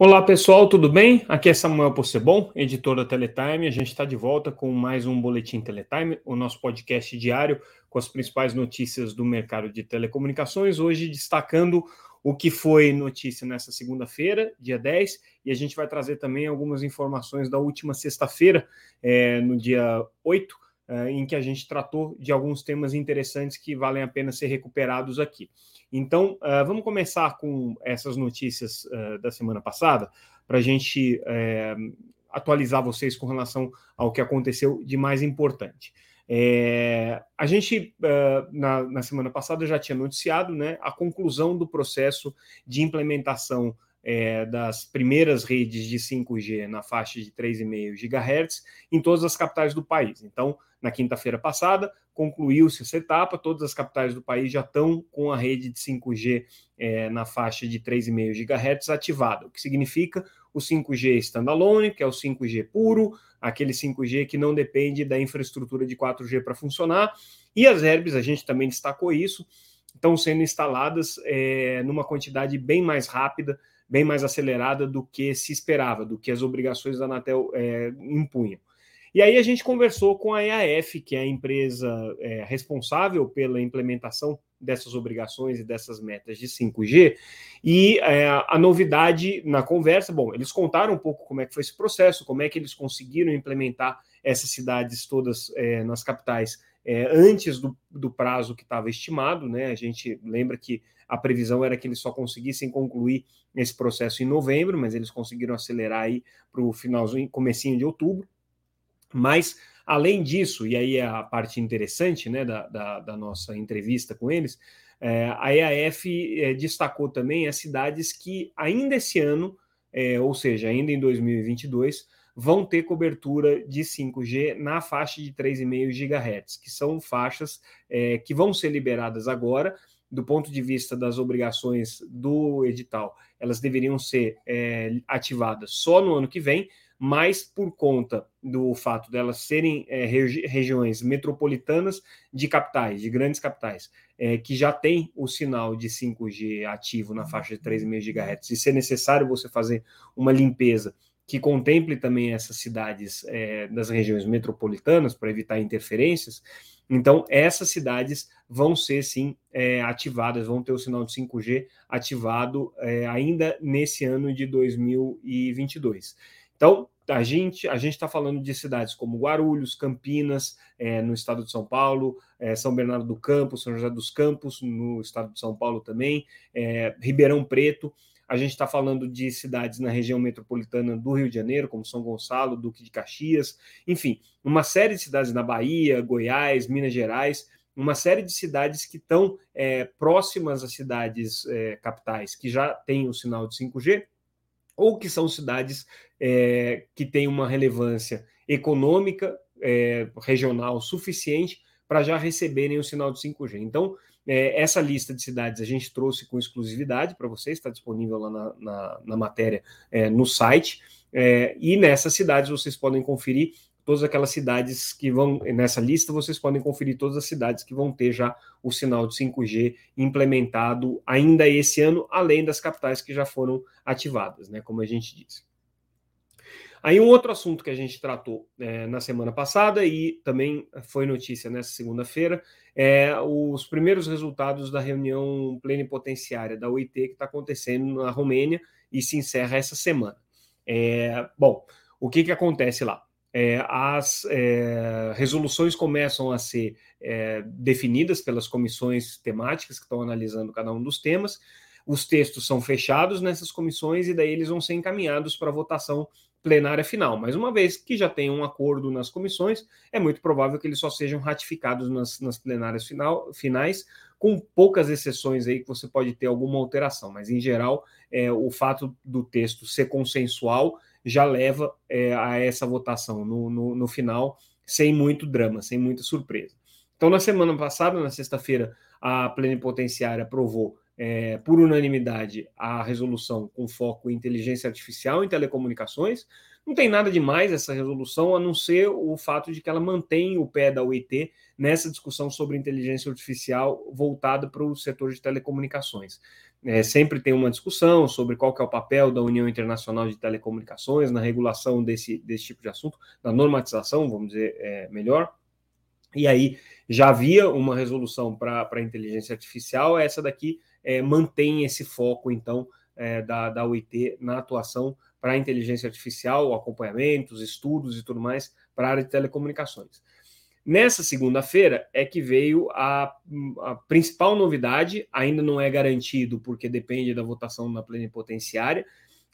Olá pessoal, tudo bem? Aqui é Samuel Possebon, editor da Teletime. A gente está de volta com mais um Boletim Teletime, o nosso podcast diário com as principais notícias do mercado de telecomunicações. Hoje destacando o que foi notícia nessa segunda-feira, dia 10, e a gente vai trazer também algumas informações da última sexta-feira, é, no dia 8, é, em que a gente tratou de alguns temas interessantes que valem a pena ser recuperados aqui. Então, uh, vamos começar com essas notícias uh, da semana passada, para a gente atualizar vocês com relação ao que aconteceu de mais importante. É, a gente, na, na, semana passada, já tinha noticiado né, a conclusão do processo de implementação é, das primeiras redes de 5G na faixa de 3,5 GHz em todas as capitais do país. Então, na quinta-feira passada, concluiu-se essa etapa, todas as capitais do país já estão com a rede de 5G é, na faixa de 3,5 GHz ativada, o que significa o 5G standalone, que é o 5G puro, aquele 5G que não depende da infraestrutura de 4G para funcionar, e as herbes, a gente também destacou isso, estão sendo instaladas é, numa quantidade bem mais rápida, bem mais acelerada do que se esperava, do que as obrigações da Anatel é, impunham. E aí a gente conversou com a EAF, que é a empresa é, responsável pela implementação dessas obrigações e dessas metas de 5G. E é, a novidade na conversa, bom, eles contaram um pouco como é que foi esse processo, como é que eles conseguiram implementar essas cidades todas é, nas capitais é, antes do, do, prazo que estava estimado, né? A gente lembra que a previsão era que eles só conseguissem concluir esse processo em novembro, mas eles conseguiram acelerar aí para o finalzinho, comecinho de outubro. Mas, além disso, e aí é a parte interessante né, da, da, da nossa entrevista com eles, é, a EAF é, destacou também as cidades que ainda esse ano, é, ou seja, ainda em 2022, vão ter cobertura de 5G na faixa de 3,5 GHz, que são faixas é, que vão ser liberadas agora, do ponto de vista das obrigações do edital, elas deveriam ser é, ativadas só no ano que vem, mas por conta do fato delas serem é, regi regiões metropolitanas de capitais, de grandes capitais, é, que já tem o sinal de 5G ativo na faixa de 3,5 GHz, e se é necessário você fazer uma limpeza que contemple também essas cidades é, das regiões metropolitanas para evitar interferências, então essas cidades vão ser sim é, ativadas, vão ter o sinal de 5G ativado é, ainda nesse ano de 2022. Então, a gente a gente está falando de cidades como Guarulhos, Campinas, é, no estado de São Paulo, é, São Bernardo do Campo, São José dos Campos, no estado de São Paulo também, é, Ribeirão Preto. A gente está falando de cidades na região metropolitana do Rio de Janeiro, como São Gonçalo, Duque de Caxias, enfim, uma série de cidades na Bahia, Goiás, Minas Gerais, uma série de cidades que estão é, próximas às cidades é, capitais que já têm o sinal de 5G ou que são cidades é, que têm uma relevância econômica é, regional suficiente para já receberem o sinal de 5G. Então, é, essa lista de cidades a gente trouxe com exclusividade para vocês, está disponível lá na, na, na matéria é, no site. É, e nessas cidades vocês podem conferir todas aquelas cidades que vão nessa lista, vocês podem conferir todas as cidades que vão ter já o sinal de 5G implementado ainda esse ano, além das capitais que já foram ativadas, né? Como a gente disse. Aí um outro assunto que a gente tratou é, na semana passada e também foi notícia nessa segunda-feira é os primeiros resultados da reunião plenipotenciária da OIT que está acontecendo na Romênia e se encerra essa semana. É, bom, o que, que acontece lá? é, as é, resoluções começam a ser é, definidas pelas comissões temáticas que estão analisando cada um dos temas. Os textos são fechados nessas comissões e daí eles vão ser encaminhados para votação plenária final. Mas uma vez que já tem um acordo nas comissões, é muito provável que eles só sejam ratificados nas, nas plenárias final, finais, com poucas exceções aí que você pode ter alguma alteração. Mas em geral, é, o fato do texto ser consensual já leva é, a essa votação no, no, no, final, sem muito drama, sem muita surpresa. Então, na semana passada, na sexta-feira, a plenipotenciária aprovou é, por unanimidade a resolução com foco em inteligência artificial em telecomunicações, Não tem nada demais essa resolução, a não ser o fato de que ela mantém o pé da UIT nessa discussão sobre inteligência artificial voltada para o setor de telecomunicações. É, sempre tem uma discussão sobre qual é o papel da União Internacional de Telecomunicações na regulação desse, desse tipo de assunto, na normatização, vamos dizer é, melhor. E aí já havia uma resolução para a inteligência artificial, essa daqui é, mantém esse foco, então, é, da, da UIT na atuação para a inteligência artificial, acompanhamentos, estudos e tudo mais para a área de telecomunicações. Nessa segunda-feira é que veio a, a, principal novidade, ainda não é garantido, porque depende da votação na plenipotenciária,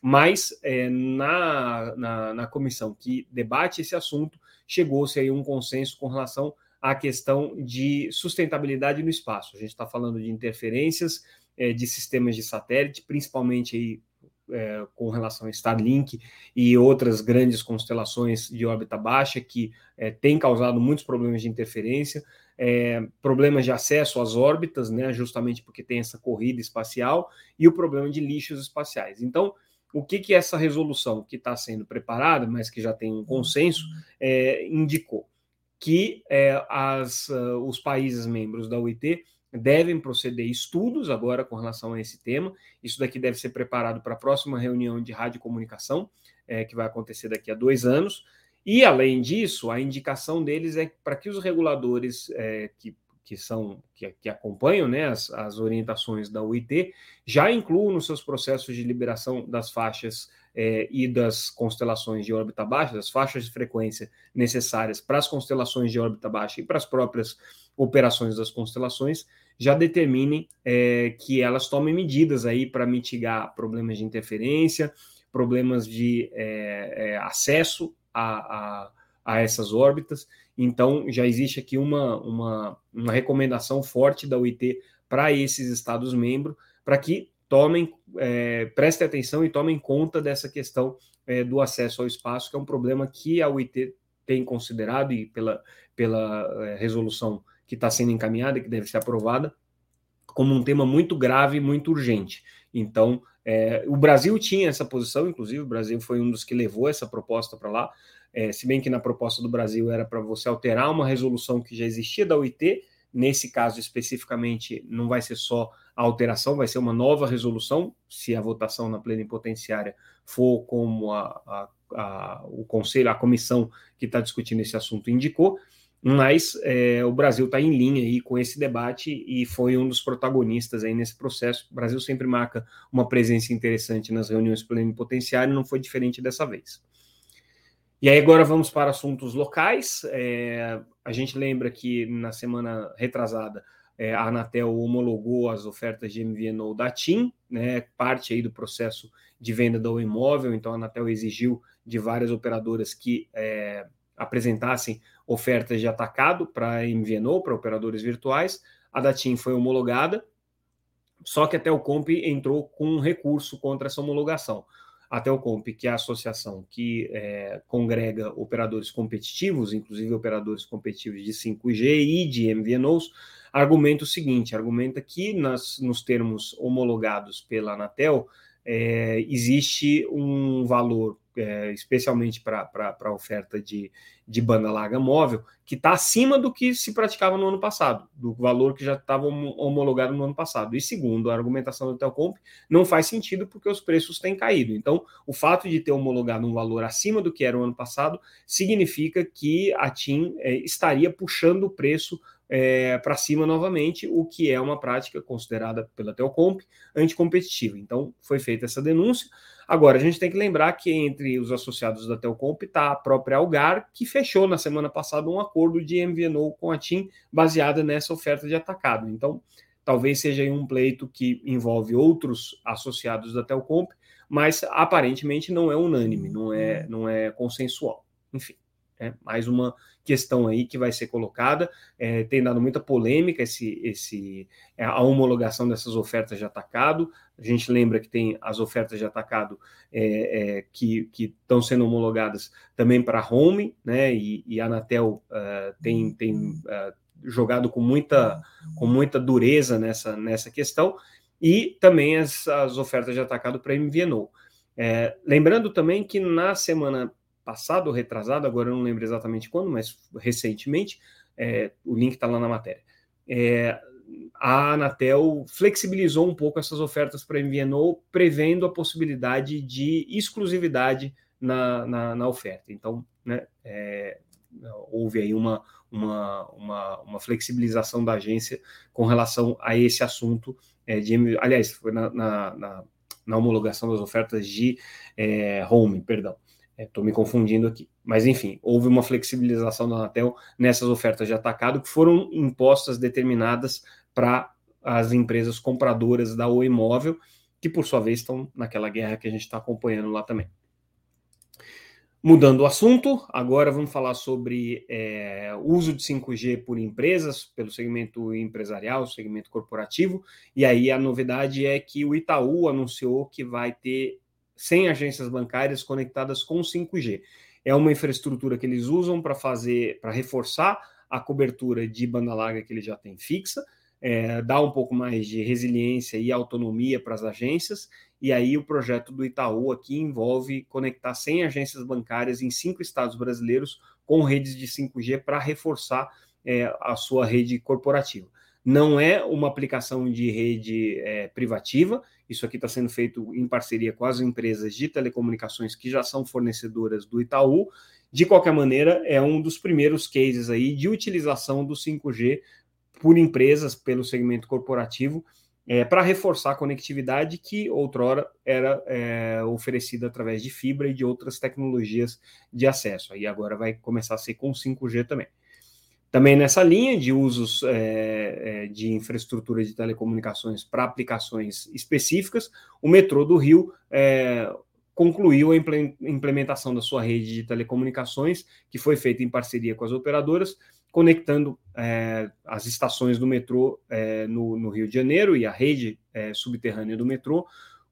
mas é, na, na, na, comissão que debate esse assunto, chegou-se aí um consenso com relação à questão de sustentabilidade no espaço. A gente está falando de interferências é, de sistemas de satélite, principalmente aí é, com relação a Starlink e outras grandes constelações de órbita baixa que é, têm causado muitos problemas de interferência, é, problemas de acesso às órbitas, né, justamente porque tem essa corrida espacial, e o problema de lixos espaciais. Então, o que, que essa resolução que está sendo preparada, mas que já tem um consenso, é, indicou? Que é, as, uh, os países membros da UIT devem proceder estudos agora com relação a esse tema. Isso daqui deve ser preparado para a próxima reunião de radiocomunicação, é, que vai acontecer daqui a dois anos. E, além disso, a indicação deles é para que os reguladores é, que, que são que, que acompanham né, as, as orientações da UIT já incluam nos seus processos de liberação das faixas é, e das constelações de órbita baixa, das faixas de frequência necessárias para as constelações de órbita baixa e para as próprias operações das constelações, já determinem é, que elas tomem medidas aí para mitigar problemas de interferência, problemas de é, é, acesso a, a, a, essas órbitas. Então, já existe aqui uma, uma, uma recomendação forte da UIT para esses Estados-membros, para que tomem, é, prestem atenção e tomem conta dessa questão é, do acesso ao espaço, que é um problema que a UIT tem considerado e pela, pela é, resolução que está sendo encaminhada, que deve ser aprovada, como um tema muito grave, muito urgente. Então, é, o Brasil tinha essa posição, inclusive, o Brasil foi um dos que levou essa proposta para lá, é, se bem que na proposta do Brasil era para você alterar uma resolução que já existia da OIT, nesse caso especificamente não vai ser só a alteração, vai ser uma nova resolução, se a votação na plenipotenciária for como a, a, a, o conselho, a comissão que está discutindo esse assunto indicou, mas é, o Brasil está em linha aí com esse debate e foi um dos protagonistas aí nesse processo. O Brasil sempre marca uma presença interessante nas reuniões plenipotenciárias não foi diferente dessa vez. E aí agora vamos para assuntos locais. É, a gente lembra que na semana retrasada é, a Anatel homologou as ofertas de MVNO da TIM, né, parte aí do processo de venda do imóvel, então a Anatel exigiu de várias operadoras que é, apresentassem ofertas de atacado para MVNO, para operadores virtuais. A da TIM foi homologada, só que a Telcomp entrou com um recurso contra essa homologação. A Telcomp, que é a associação que é, congrega operadores competitivos, inclusive operadores competitivos de 5G e de MVNOs, argumenta o seguinte: argumenta que nas, nos termos homologados pela Anatel é, existe um valor é, especialmente para a oferta de, de banda larga móvel, que está acima do que se praticava no ano passado, do valor que já estava homologado no ano passado. E segundo a argumentação do Telcomp, não faz sentido porque os preços têm caído. Então, o fato de ter homologado um valor acima do que era o ano passado significa que a TIM é, estaria puxando o preço é, para cima novamente, o que é uma prática considerada pela Telcomp anticompetitiva. Então, foi feita essa denúncia. Agora, a gente tem que lembrar que entre os associados da Telcomp está a própria Algar, que fechou na semana passada um acordo de MVNO com a TIM baseada nessa oferta de atacado. Então, talvez seja um pleito que envolve outros associados da Telcomp, mas aparentemente não é unânime, não é, não é consensual. Enfim. É mais uma questão aí que vai ser colocada. É, tem dado muita polêmica esse, esse, é, a homologação dessas ofertas de atacado. A gente lembra que tem as ofertas de atacado é, é, que estão sendo homologadas também para home, né? E, e a Anatel uh, tem, tem uh, jogado com muita, com muita dureza nessa, nessa questão, e também as, as ofertas de atacado para MVNO. Lembrando também que na semana passado ou retrasado, agora eu não lembro exatamente quando, mas recentemente, é, o link está lá na matéria. É, a Anatel flexibilizou um pouco essas ofertas para MVNO, prevendo a possibilidade de exclusividade na, na, na oferta. Então, né, é, houve aí uma, uma, uma, uma, flexibilização da agência com relação a esse assunto é, de, aliás, foi na, na, na, homologação das ofertas de é, home, perdão. Estou é, me confundindo aqui. Mas, enfim, houve uma flexibilização da Anatel nessas ofertas de atacado que foram impostas determinadas para as empresas compradoras da Oi Móvel, que, por sua vez, estão naquela guerra que a gente está acompanhando lá também. Mudando o assunto, agora vamos falar sobre é, uso de 5G por empresas, pelo segmento empresarial, segmento corporativo. E aí a novidade é que o Itaú anunciou que vai ter 100 agências bancárias conectadas com 5G. É uma infraestrutura que eles usam para fazer, para reforçar a cobertura de banda larga que ele já tem fixa, é, um pouco mais de resiliência e autonomia para as agências. E aí o projeto do Itaú aqui envolve conectar 100 agências bancárias em cinco estados brasileiros com redes de 5G para reforçar é, a sua rede corporativa. Não é uma aplicação de rede é, privativa, isso aqui está sendo feito em parceria com as empresas de telecomunicações que já são fornecedoras do Itaú. De qualquer maneira, é um dos primeiros cases aí de utilização do 5G por empresas pelo segmento corporativo é, para reforçar a conectividade que outrora era é, oferecida através de fibra e de outras tecnologias de acesso. Aí agora vai começar a ser com 5G também. Também nessa linha de usos é, de infraestrutura de telecomunicações para aplicações específicas, o metrô do Rio é, concluiu a implementação da sua rede de telecomunicações, que foi feita em parceria com as operadoras, conectando é, as estações do metrô é, no, no, Rio de Janeiro e a rede é, subterrânea do metrô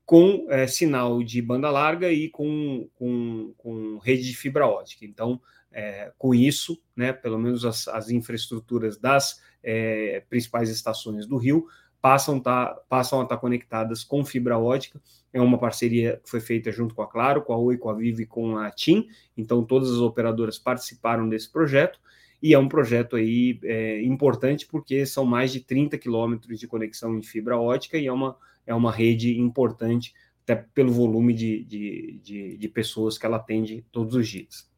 com sinal de banda larga e com, com, com, rede de fibra ótica. Então, é, com isso, né, pelo menos as, as infraestruturas das é, principais estações do Rio passam, tá, passam a estar conectadas com fibra ótica. É uma parceria que foi feita junto com a Claro, com a Oi, com a Vivo e com a TIM. Então, todas as operadoras participaram desse projeto e é um projeto aí é, importante porque são mais de 30 quilômetros de conexão em fibra ótica e é uma, é uma rede importante até pelo volume de, de, de, de pessoas que ela atende todos os dias.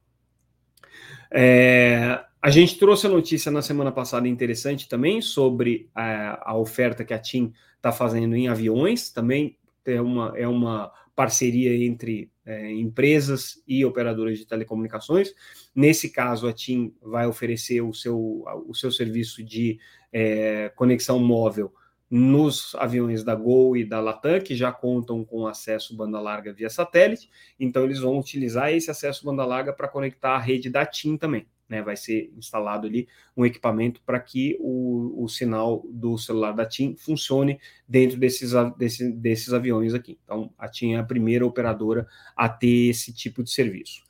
É, a gente trouxe a notícia na semana passada interessante também sobre a, a oferta que a TIM está fazendo em aviões, também é uma, é uma parceria entre é, empresas e operadoras de telecomunicações. Nesse caso, a TIM vai oferecer o seu, o seu serviço de é, conexão móvel nos aviões da Gol e da Latam, que já contam com acesso banda larga via satélite, então eles vão utilizar esse acesso banda larga para conectar a rede da TIM também. Né, vai ser instalado ali um equipamento para que o, o sinal do celular da TIM funcione dentro desses, desse, desses aviões aqui. Então, a TIM é a primeira operadora a ter esse tipo de serviço.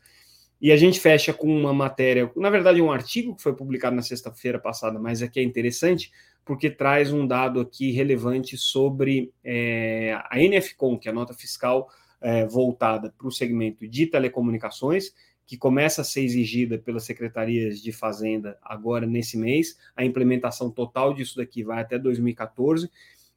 E a gente fecha com uma matéria, na verdade, um artigo que foi publicado na sexta-feira passada, mas aqui é interessante, porque traz um dado aqui relevante sobre é, a NFCOM, que é a nota fiscal é, voltada para o segmento de telecomunicações, que começa a ser exigida pelas secretarias de Fazenda agora nesse mês. A implementação total disso daqui vai até 2014.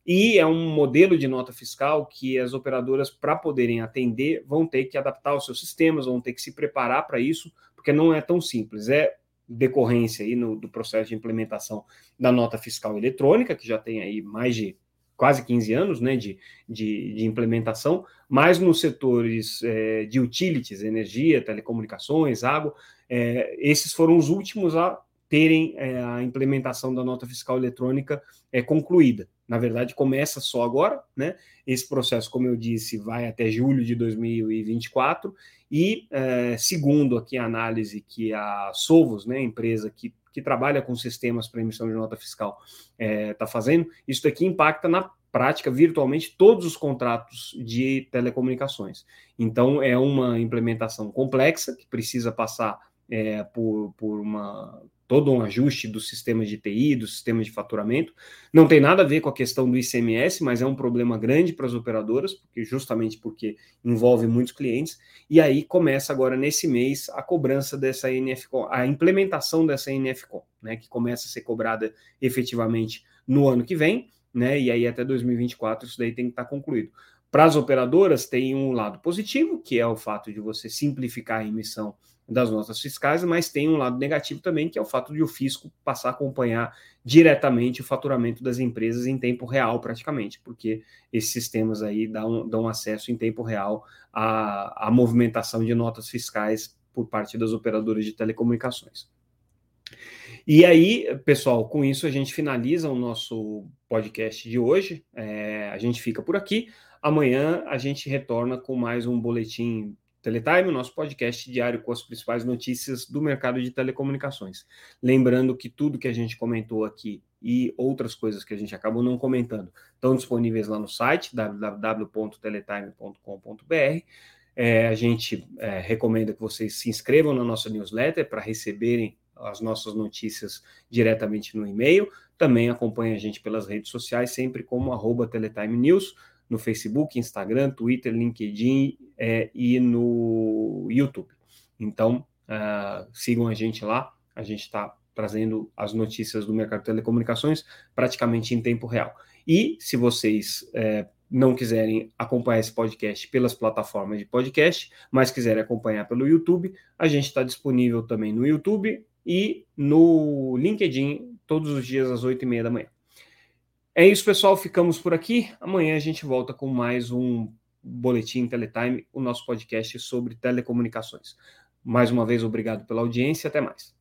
E é um modelo de nota fiscal que as operadoras, para poderem atender, vão ter que adaptar os seus sistemas, vão ter que se preparar para isso, porque não é tão simples. É decorrência aí no, do processo de implementação da nota fiscal eletrônica, que já tem aí mais de quase 15 anos né, de, de, de implementação, mas nos setores é, de utilities, energia, telecomunicações, água, é, esses foram os últimos a terem é, a implementação da nota fiscal eletrônica é, concluída. Na verdade, começa só agora, né? Esse processo, como eu disse, vai até julho de 2024, e é, segundo aqui a análise que a Sovos, né, empresa que, que trabalha com sistemas para emissão de nota fiscal, está é, tá fazendo, isso daqui impacta na prática virtualmente todos os contratos de telecomunicações. Então, é uma implementação complexa que precisa passar é, por, por uma todo um ajuste do sistema de TI, do sistema de faturamento. Não tem nada a ver com a questão do ICMS, mas é um problema grande para as operadoras, porque justamente porque envolve muitos clientes. E aí começa agora nesse mês a cobrança dessa NFCom, a implementação dessa NFCom, né, que começa a ser cobrada efetivamente no ano que vem, né? E aí até 2024 isso daí tem que estar concluído. Para as operadoras tem um lado positivo, que é o fato de você simplificar a emissão das notas fiscais, mas tem um lado negativo também, que é o fato de o fisco passar a acompanhar diretamente o faturamento das empresas em tempo real, praticamente, porque esses sistemas aí dão, dão acesso em tempo real à, à movimentação de notas fiscais por parte das operadoras de telecomunicações. E aí, pessoal, com isso a gente finaliza o nosso podcast de hoje. É, a gente fica por aqui. Amanhã a gente retorna com mais um boletim Teletime, nosso podcast diário com as principais notícias do mercado de telecomunicações. Lembrando que tudo que a gente comentou aqui e outras coisas que a gente acabou não comentando estão disponíveis lá no site www.teletime.com.br. É, a gente é, recomenda que vocês se inscrevam na nossa newsletter para receberem as nossas notícias diretamente no e-mail. Também acompanhe a gente pelas redes sociais, sempre como arroba Teletime News no Facebook, Instagram, Twitter, LinkedIn é, e no YouTube. Então, uh, sigam a gente lá, a gente está trazendo as notícias do mercado de telecomunicações praticamente em tempo real. E se vocês é, não quiserem acompanhar esse podcast pelas plataformas de podcast, mas quiserem acompanhar pelo YouTube, a gente está disponível também no YouTube e no LinkedIn todos os dias às oito e meia da manhã. É isso, pessoal. Ficamos por aqui. Amanhã a gente volta com mais um Boletim Teletime, o nosso podcast sobre telecomunicações. Mais uma vez, obrigado pela audiência. Até mais.